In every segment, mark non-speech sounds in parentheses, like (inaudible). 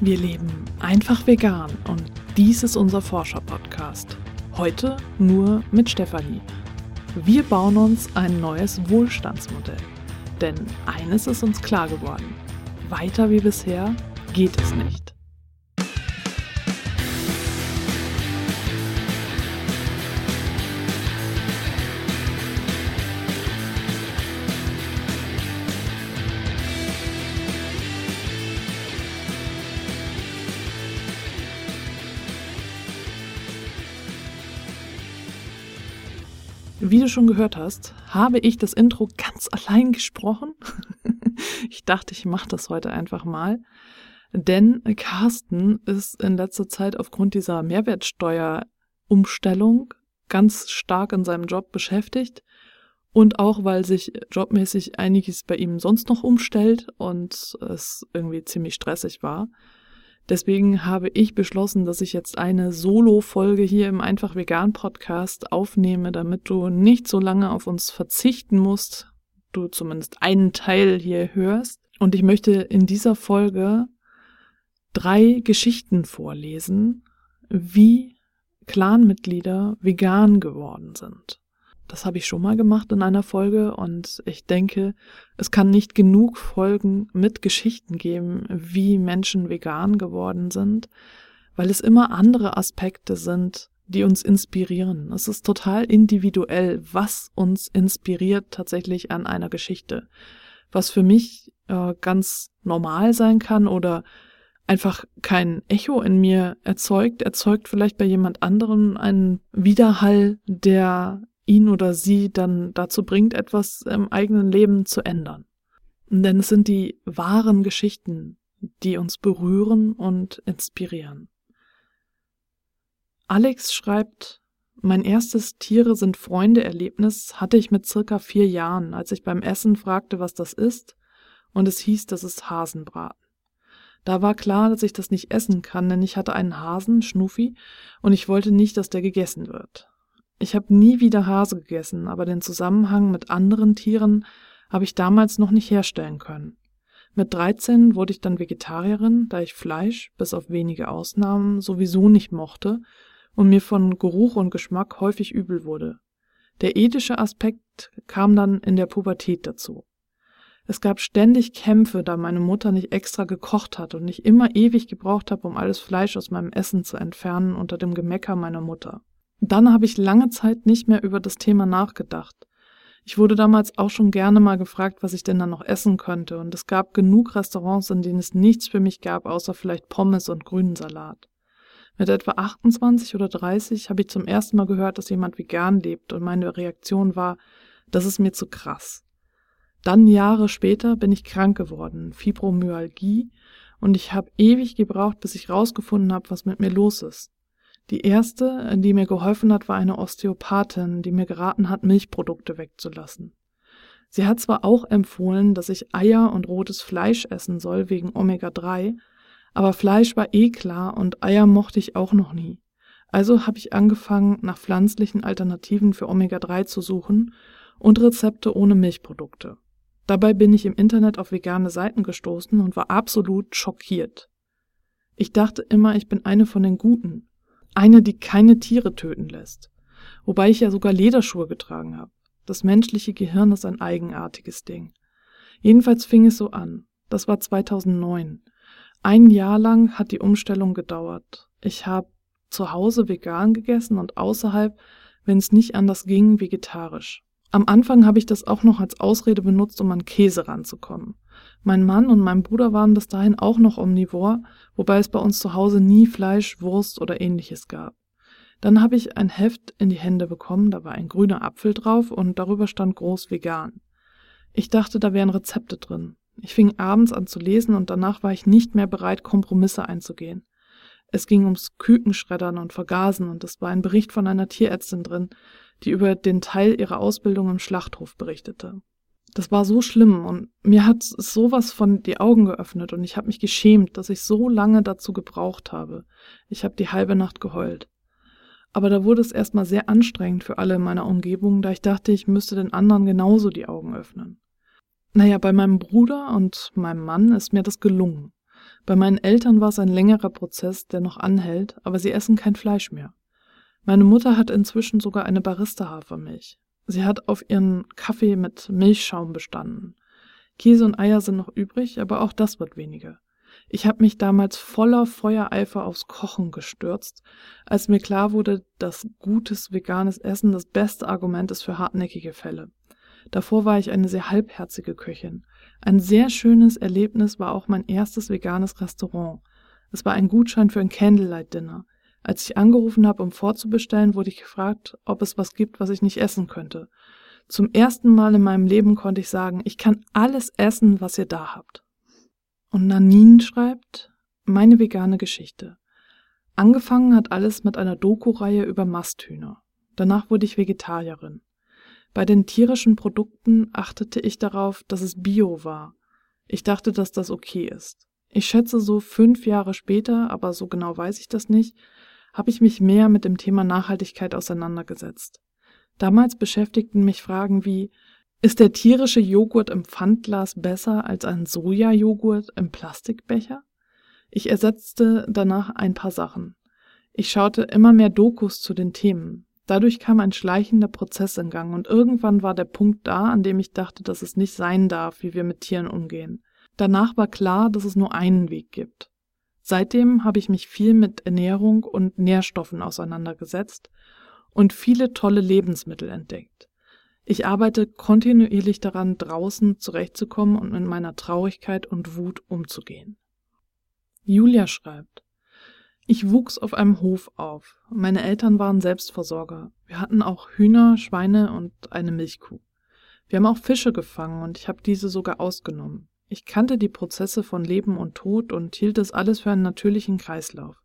Wir leben einfach vegan und dies ist unser Forscher-Podcast. Heute nur mit Stefanie. Wir bauen uns ein neues Wohlstandsmodell. Denn eines ist uns klar geworden. Weiter wie bisher geht es nicht. Wie du schon gehört hast, habe ich das Intro ganz allein gesprochen. (laughs) ich dachte, ich mache das heute einfach mal. Denn Carsten ist in letzter Zeit aufgrund dieser Mehrwertsteuerumstellung ganz stark in seinem Job beschäftigt. Und auch weil sich jobmäßig einiges bei ihm sonst noch umstellt und es irgendwie ziemlich stressig war. Deswegen habe ich beschlossen, dass ich jetzt eine Solo-Folge hier im Einfach Vegan Podcast aufnehme, damit du nicht so lange auf uns verzichten musst, du zumindest einen Teil hier hörst. Und ich möchte in dieser Folge drei Geschichten vorlesen, wie Clanmitglieder vegan geworden sind. Das habe ich schon mal gemacht in einer Folge und ich denke, es kann nicht genug Folgen mit Geschichten geben, wie Menschen vegan geworden sind, weil es immer andere Aspekte sind, die uns inspirieren. Es ist total individuell, was uns inspiriert tatsächlich an einer Geschichte. Was für mich äh, ganz normal sein kann oder einfach kein Echo in mir erzeugt, erzeugt vielleicht bei jemand anderem einen Widerhall, der ihn oder sie dann dazu bringt, etwas im eigenen Leben zu ändern. Denn es sind die wahren Geschichten, die uns berühren und inspirieren. Alex schreibt, mein erstes Tiere sind Freunde Erlebnis hatte ich mit circa vier Jahren, als ich beim Essen fragte, was das ist, und es hieß, das ist Hasenbraten. Da war klar, dass ich das nicht essen kann, denn ich hatte einen Hasen, Schnuffi, und ich wollte nicht, dass der gegessen wird. Ich habe nie wieder Hase gegessen, aber den Zusammenhang mit anderen Tieren habe ich damals noch nicht herstellen können. Mit 13 wurde ich dann Vegetarierin, da ich Fleisch, bis auf wenige Ausnahmen, sowieso nicht mochte und mir von Geruch und Geschmack häufig übel wurde. Der ethische Aspekt kam dann in der Pubertät dazu. Es gab ständig Kämpfe, da meine Mutter nicht extra gekocht hat und ich immer ewig gebraucht habe, um alles Fleisch aus meinem Essen zu entfernen unter dem Gemecker meiner Mutter. Dann habe ich lange Zeit nicht mehr über das Thema nachgedacht. Ich wurde damals auch schon gerne mal gefragt, was ich denn dann noch essen könnte, und es gab genug Restaurants, in denen es nichts für mich gab, außer vielleicht Pommes und grünen Salat. Mit etwa 28 oder 30 habe ich zum ersten Mal gehört, dass jemand vegan lebt, und meine Reaktion war, das ist mir zu krass. Dann Jahre später bin ich krank geworden, Fibromyalgie, und ich habe ewig gebraucht, bis ich rausgefunden habe, was mit mir los ist. Die erste, die mir geholfen hat, war eine Osteopathin, die mir geraten hat, Milchprodukte wegzulassen. Sie hat zwar auch empfohlen, dass ich Eier und rotes Fleisch essen soll wegen Omega-3, aber Fleisch war eh klar und Eier mochte ich auch noch nie. Also habe ich angefangen, nach pflanzlichen Alternativen für Omega-3 zu suchen und Rezepte ohne Milchprodukte. Dabei bin ich im Internet auf vegane Seiten gestoßen und war absolut schockiert. Ich dachte immer, ich bin eine von den Guten, eine, die keine Tiere töten lässt. Wobei ich ja sogar Lederschuhe getragen habe. Das menschliche Gehirn ist ein eigenartiges Ding. Jedenfalls fing es so an. Das war 2009. Ein Jahr lang hat die Umstellung gedauert. Ich habe zu Hause vegan gegessen und außerhalb, wenn es nicht anders ging, vegetarisch. Am Anfang habe ich das auch noch als Ausrede benutzt, um an Käse ranzukommen. Mein Mann und mein Bruder waren bis dahin auch noch omnivor, wobei es bei uns zu Hause nie Fleisch, Wurst oder ähnliches gab. Dann habe ich ein Heft in die Hände bekommen, da war ein grüner Apfel drauf und darüber stand groß vegan. Ich dachte, da wären Rezepte drin. Ich fing abends an zu lesen und danach war ich nicht mehr bereit, Kompromisse einzugehen. Es ging ums Kükenschreddern und Vergasen und es war ein Bericht von einer Tierärztin drin, die über den Teil ihrer Ausbildung im Schlachthof berichtete. Das war so schlimm und mir hat sowas von die Augen geöffnet und ich habe mich geschämt, dass ich so lange dazu gebraucht habe. Ich habe die halbe Nacht geheult. Aber da wurde es erstmal sehr anstrengend für alle in meiner Umgebung, da ich dachte, ich müsste den anderen genauso die Augen öffnen. Naja, bei meinem Bruder und meinem Mann ist mir das gelungen. Bei meinen Eltern war es ein längerer Prozess, der noch anhält, aber sie essen kein Fleisch mehr. Meine Mutter hat inzwischen sogar eine Barista-Hafermilch. Sie hat auf ihren Kaffee mit Milchschaum bestanden. Käse und Eier sind noch übrig, aber auch das wird weniger. Ich habe mich damals voller Feuereifer aufs Kochen gestürzt, als mir klar wurde, dass gutes veganes Essen das beste Argument ist für hartnäckige Fälle. Davor war ich eine sehr halbherzige Köchin. Ein sehr schönes Erlebnis war auch mein erstes veganes Restaurant. Es war ein Gutschein für ein Candlelight Dinner. Als ich angerufen habe, um vorzubestellen, wurde ich gefragt, ob es was gibt, was ich nicht essen könnte. Zum ersten Mal in meinem Leben konnte ich sagen, ich kann alles essen, was ihr da habt. Und Nanin schreibt, meine vegane Geschichte. Angefangen hat alles mit einer Doku-Reihe über Masthühner. Danach wurde ich Vegetarierin. Bei den tierischen Produkten achtete ich darauf, dass es Bio war. Ich dachte, dass das okay ist. Ich schätze so fünf Jahre später, aber so genau weiß ich das nicht, habe ich mich mehr mit dem Thema Nachhaltigkeit auseinandergesetzt. Damals beschäftigten mich Fragen wie, ist der tierische Joghurt im Pfandglas besser als ein Sojajoghurt im Plastikbecher? Ich ersetzte danach ein paar Sachen. Ich schaute immer mehr Dokus zu den Themen. Dadurch kam ein schleichender Prozess in Gang und irgendwann war der Punkt da, an dem ich dachte, dass es nicht sein darf, wie wir mit Tieren umgehen. Danach war klar, dass es nur einen Weg gibt. Seitdem habe ich mich viel mit Ernährung und Nährstoffen auseinandergesetzt und viele tolle Lebensmittel entdeckt. Ich arbeite kontinuierlich daran, draußen zurechtzukommen und mit meiner Traurigkeit und Wut umzugehen. Julia schreibt, ich wuchs auf einem Hof auf. Meine Eltern waren Selbstversorger. Wir hatten auch Hühner, Schweine und eine Milchkuh. Wir haben auch Fische gefangen und ich habe diese sogar ausgenommen. Ich kannte die Prozesse von Leben und Tod und hielt es alles für einen natürlichen Kreislauf.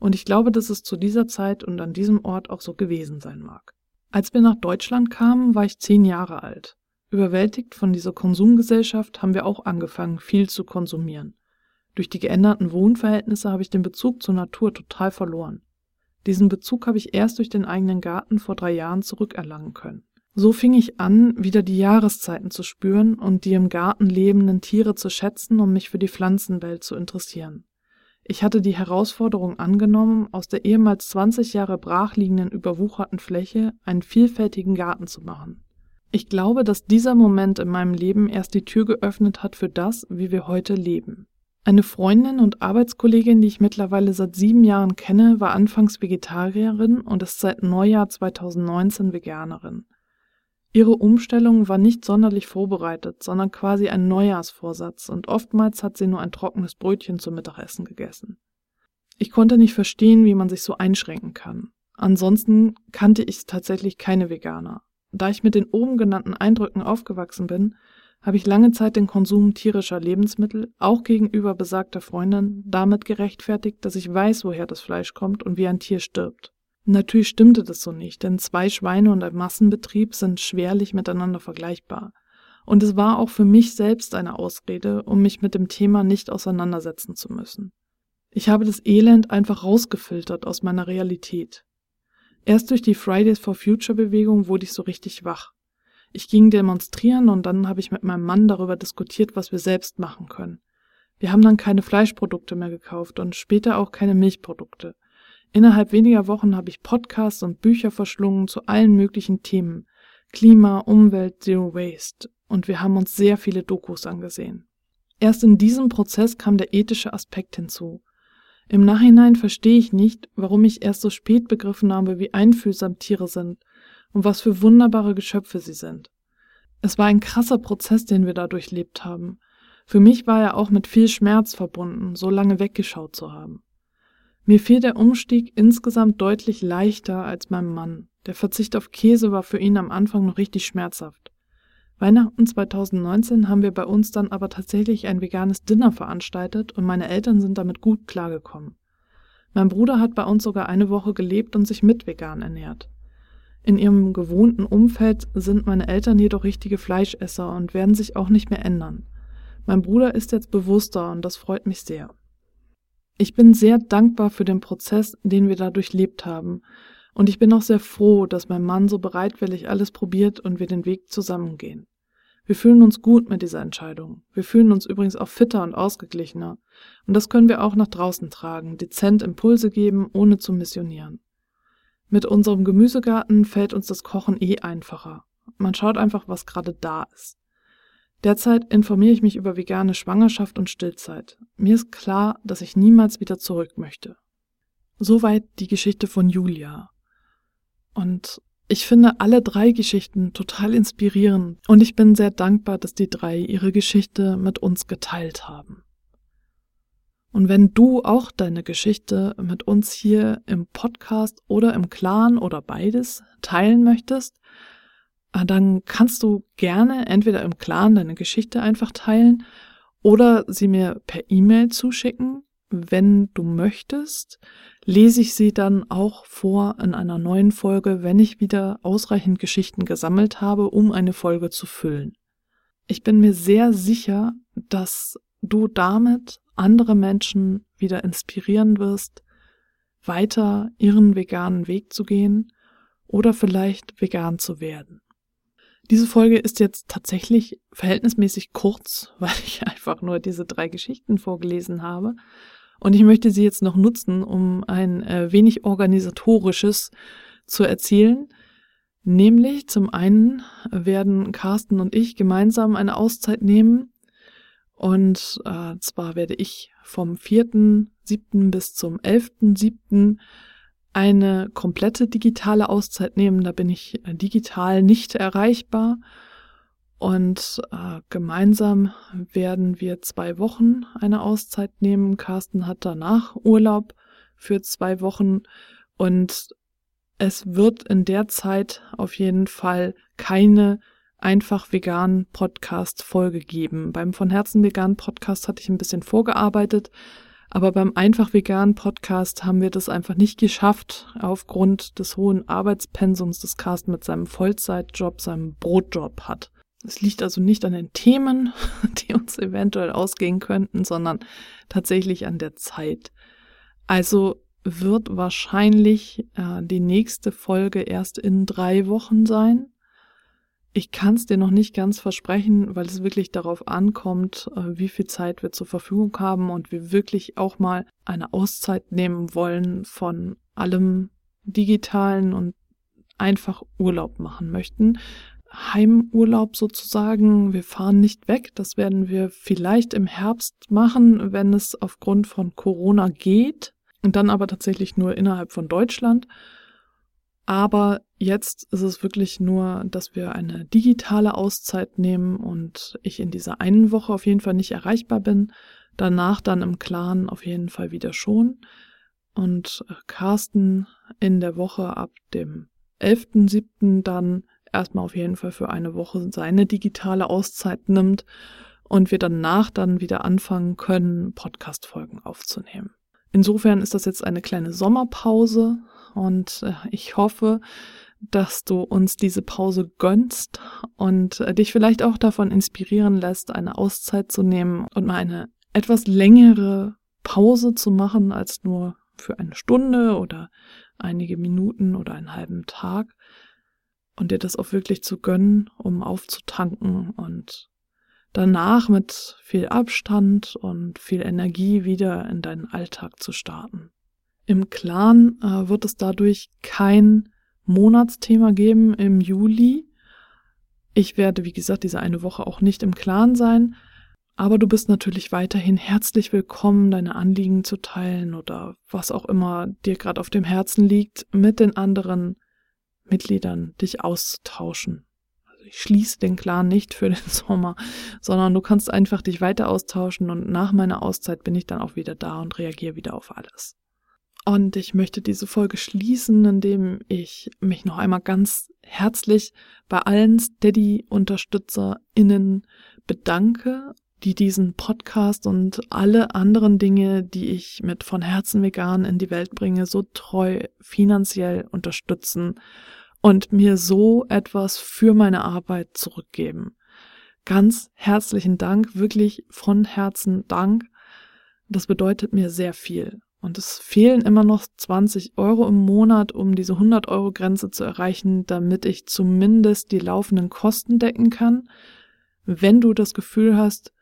Und ich glaube, dass es zu dieser Zeit und an diesem Ort auch so gewesen sein mag. Als wir nach Deutschland kamen, war ich zehn Jahre alt. Überwältigt von dieser Konsumgesellschaft haben wir auch angefangen, viel zu konsumieren. Durch die geänderten Wohnverhältnisse habe ich den Bezug zur Natur total verloren. Diesen Bezug habe ich erst durch den eigenen Garten vor drei Jahren zurückerlangen können. So fing ich an, wieder die Jahreszeiten zu spüren und die im Garten lebenden Tiere zu schätzen und mich für die Pflanzenwelt zu interessieren. Ich hatte die Herausforderung angenommen, aus der ehemals 20 Jahre brachliegenden überwucherten Fläche einen vielfältigen Garten zu machen. Ich glaube, dass dieser Moment in meinem Leben erst die Tür geöffnet hat für das, wie wir heute leben. Eine Freundin und Arbeitskollegin, die ich mittlerweile seit sieben Jahren kenne, war anfangs Vegetarierin und ist seit Neujahr 2019 Veganerin. Ihre Umstellung war nicht sonderlich vorbereitet, sondern quasi ein Neujahrsvorsatz, und oftmals hat sie nur ein trockenes Brötchen zum Mittagessen gegessen. Ich konnte nicht verstehen, wie man sich so einschränken kann. Ansonsten kannte ich tatsächlich keine Veganer. Da ich mit den oben genannten Eindrücken aufgewachsen bin, habe ich lange Zeit den Konsum tierischer Lebensmittel, auch gegenüber besagter Freundin, damit gerechtfertigt, dass ich weiß, woher das Fleisch kommt und wie ein Tier stirbt. Natürlich stimmte das so nicht, denn zwei Schweine und ein Massenbetrieb sind schwerlich miteinander vergleichbar. Und es war auch für mich selbst eine Ausrede, um mich mit dem Thema nicht auseinandersetzen zu müssen. Ich habe das Elend einfach rausgefiltert aus meiner Realität. Erst durch die Fridays for Future Bewegung wurde ich so richtig wach. Ich ging demonstrieren und dann habe ich mit meinem Mann darüber diskutiert, was wir selbst machen können. Wir haben dann keine Fleischprodukte mehr gekauft und später auch keine Milchprodukte. Innerhalb weniger Wochen habe ich Podcasts und Bücher verschlungen zu allen möglichen Themen. Klima, Umwelt, Zero Waste. Und wir haben uns sehr viele Dokus angesehen. Erst in diesem Prozess kam der ethische Aspekt hinzu. Im Nachhinein verstehe ich nicht, warum ich erst so spät begriffen habe, wie einfühlsam Tiere sind und was für wunderbare Geschöpfe sie sind. Es war ein krasser Prozess, den wir da durchlebt haben. Für mich war er auch mit viel Schmerz verbunden, so lange weggeschaut zu haben. Mir fiel der Umstieg insgesamt deutlich leichter als meinem Mann. Der Verzicht auf Käse war für ihn am Anfang noch richtig schmerzhaft. Weihnachten 2019 haben wir bei uns dann aber tatsächlich ein veganes Dinner veranstaltet und meine Eltern sind damit gut klargekommen. Mein Bruder hat bei uns sogar eine Woche gelebt und sich mit vegan ernährt. In ihrem gewohnten Umfeld sind meine Eltern jedoch richtige Fleischesser und werden sich auch nicht mehr ändern. Mein Bruder ist jetzt bewusster und das freut mich sehr. Ich bin sehr dankbar für den Prozess, den wir da durchlebt haben. Und ich bin auch sehr froh, dass mein Mann so bereitwillig alles probiert und wir den Weg zusammengehen. Wir fühlen uns gut mit dieser Entscheidung. Wir fühlen uns übrigens auch fitter und ausgeglichener. Und das können wir auch nach draußen tragen, dezent Impulse geben, ohne zu missionieren. Mit unserem Gemüsegarten fällt uns das Kochen eh einfacher. Man schaut einfach, was gerade da ist. Derzeit informiere ich mich über vegane Schwangerschaft und Stillzeit. Mir ist klar, dass ich niemals wieder zurück möchte. Soweit die Geschichte von Julia. Und ich finde alle drei Geschichten total inspirierend und ich bin sehr dankbar, dass die drei ihre Geschichte mit uns geteilt haben. Und wenn du auch deine Geschichte mit uns hier im Podcast oder im Clan oder beides teilen möchtest, dann kannst du gerne entweder im Clan deine Geschichte einfach teilen oder sie mir per E-Mail zuschicken. Wenn du möchtest, lese ich sie dann auch vor in einer neuen Folge, wenn ich wieder ausreichend Geschichten gesammelt habe, um eine Folge zu füllen. Ich bin mir sehr sicher, dass du damit andere Menschen wieder inspirieren wirst, weiter ihren veganen Weg zu gehen oder vielleicht vegan zu werden. Diese Folge ist jetzt tatsächlich verhältnismäßig kurz, (laughs) weil ich einfach nur diese drei Geschichten vorgelesen habe. Und ich möchte sie jetzt noch nutzen, um ein äh, wenig organisatorisches zu erzählen. Nämlich zum einen werden Carsten und ich gemeinsam eine Auszeit nehmen. Und äh, zwar werde ich vom 4.7. bis zum 11.7 eine komplette digitale Auszeit nehmen. Da bin ich äh, digital nicht erreichbar. Und äh, gemeinsam werden wir zwei Wochen eine Auszeit nehmen. Carsten hat danach Urlaub für zwei Wochen. Und es wird in der Zeit auf jeden Fall keine einfach vegan Podcast Folge geben. Beim von Herzen vegan Podcast hatte ich ein bisschen vorgearbeitet. Aber beim Einfach Vegan Podcast haben wir das einfach nicht geschafft, aufgrund des hohen Arbeitspensums, das Carsten mit seinem Vollzeitjob, seinem Brotjob hat. Es liegt also nicht an den Themen, (laughs) die uns eventuell ausgehen könnten, sondern tatsächlich an der Zeit. Also wird wahrscheinlich äh, die nächste Folge erst in drei Wochen sein. Ich kann es dir noch nicht ganz versprechen, weil es wirklich darauf ankommt, äh, wie viel Zeit wir zur Verfügung haben und wir wirklich auch mal eine Auszeit nehmen wollen von allem Digitalen und einfach Urlaub machen möchten. Heimurlaub sozusagen. Wir fahren nicht weg. Das werden wir vielleicht im Herbst machen, wenn es aufgrund von Corona geht. Und dann aber tatsächlich nur innerhalb von Deutschland. Aber jetzt ist es wirklich nur, dass wir eine digitale Auszeit nehmen und ich in dieser einen Woche auf jeden Fall nicht erreichbar bin. Danach dann im Clan auf jeden Fall wieder schon. Und äh, Carsten in der Woche ab dem 11.07. dann erstmal auf jeden Fall für eine Woche seine digitale Auszeit nimmt und wir danach dann wieder anfangen können, Podcast-Folgen aufzunehmen. Insofern ist das jetzt eine kleine Sommerpause und äh, ich hoffe, dass du uns diese Pause gönnst und äh, dich vielleicht auch davon inspirieren lässt, eine Auszeit zu nehmen und mal eine etwas längere Pause zu machen als nur für eine Stunde oder einige Minuten oder einen halben Tag und dir das auch wirklich zu gönnen, um aufzutanken und danach mit viel Abstand und viel Energie wieder in deinen Alltag zu starten. Im Clan äh, wird es dadurch kein Monatsthema geben im Juli. Ich werde, wie gesagt, diese eine Woche auch nicht im Clan sein, aber du bist natürlich weiterhin herzlich willkommen, deine Anliegen zu teilen oder was auch immer dir gerade auf dem Herzen liegt, mit den anderen Mitgliedern dich auszutauschen. Also ich schließe den Clan nicht für den (laughs) Sommer, sondern du kannst einfach dich weiter austauschen und nach meiner Auszeit bin ich dann auch wieder da und reagiere wieder auf alles. Und ich möchte diese Folge schließen, indem ich mich noch einmal ganz herzlich bei allen Steady-UnterstützerInnen bedanke, die diesen Podcast und alle anderen Dinge, die ich mit von Herzen vegan in die Welt bringe, so treu finanziell unterstützen und mir so etwas für meine Arbeit zurückgeben. Ganz herzlichen Dank, wirklich von Herzen Dank. Das bedeutet mir sehr viel. Und es fehlen immer noch 20 Euro im Monat, um diese 100 Euro Grenze zu erreichen, damit ich zumindest die laufenden Kosten decken kann. wenn du das Gefühl hast,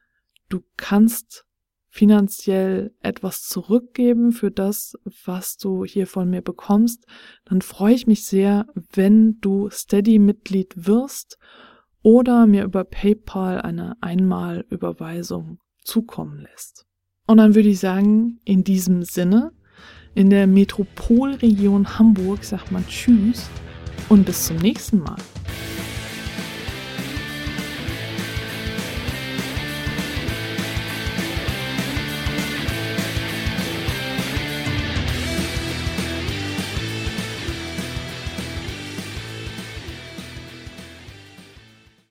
du kannst finanziell etwas zurückgeben für das, was du hier von mir bekommst, dann freue ich mich sehr, wenn du Steady-Mitglied wirst oder mir über PayPal eine Einmalüberweisung zukommen lässt. Und dann würde ich sagen, in diesem Sinne, in der Metropolregion Hamburg sagt man Tschüss und bis zum nächsten Mal.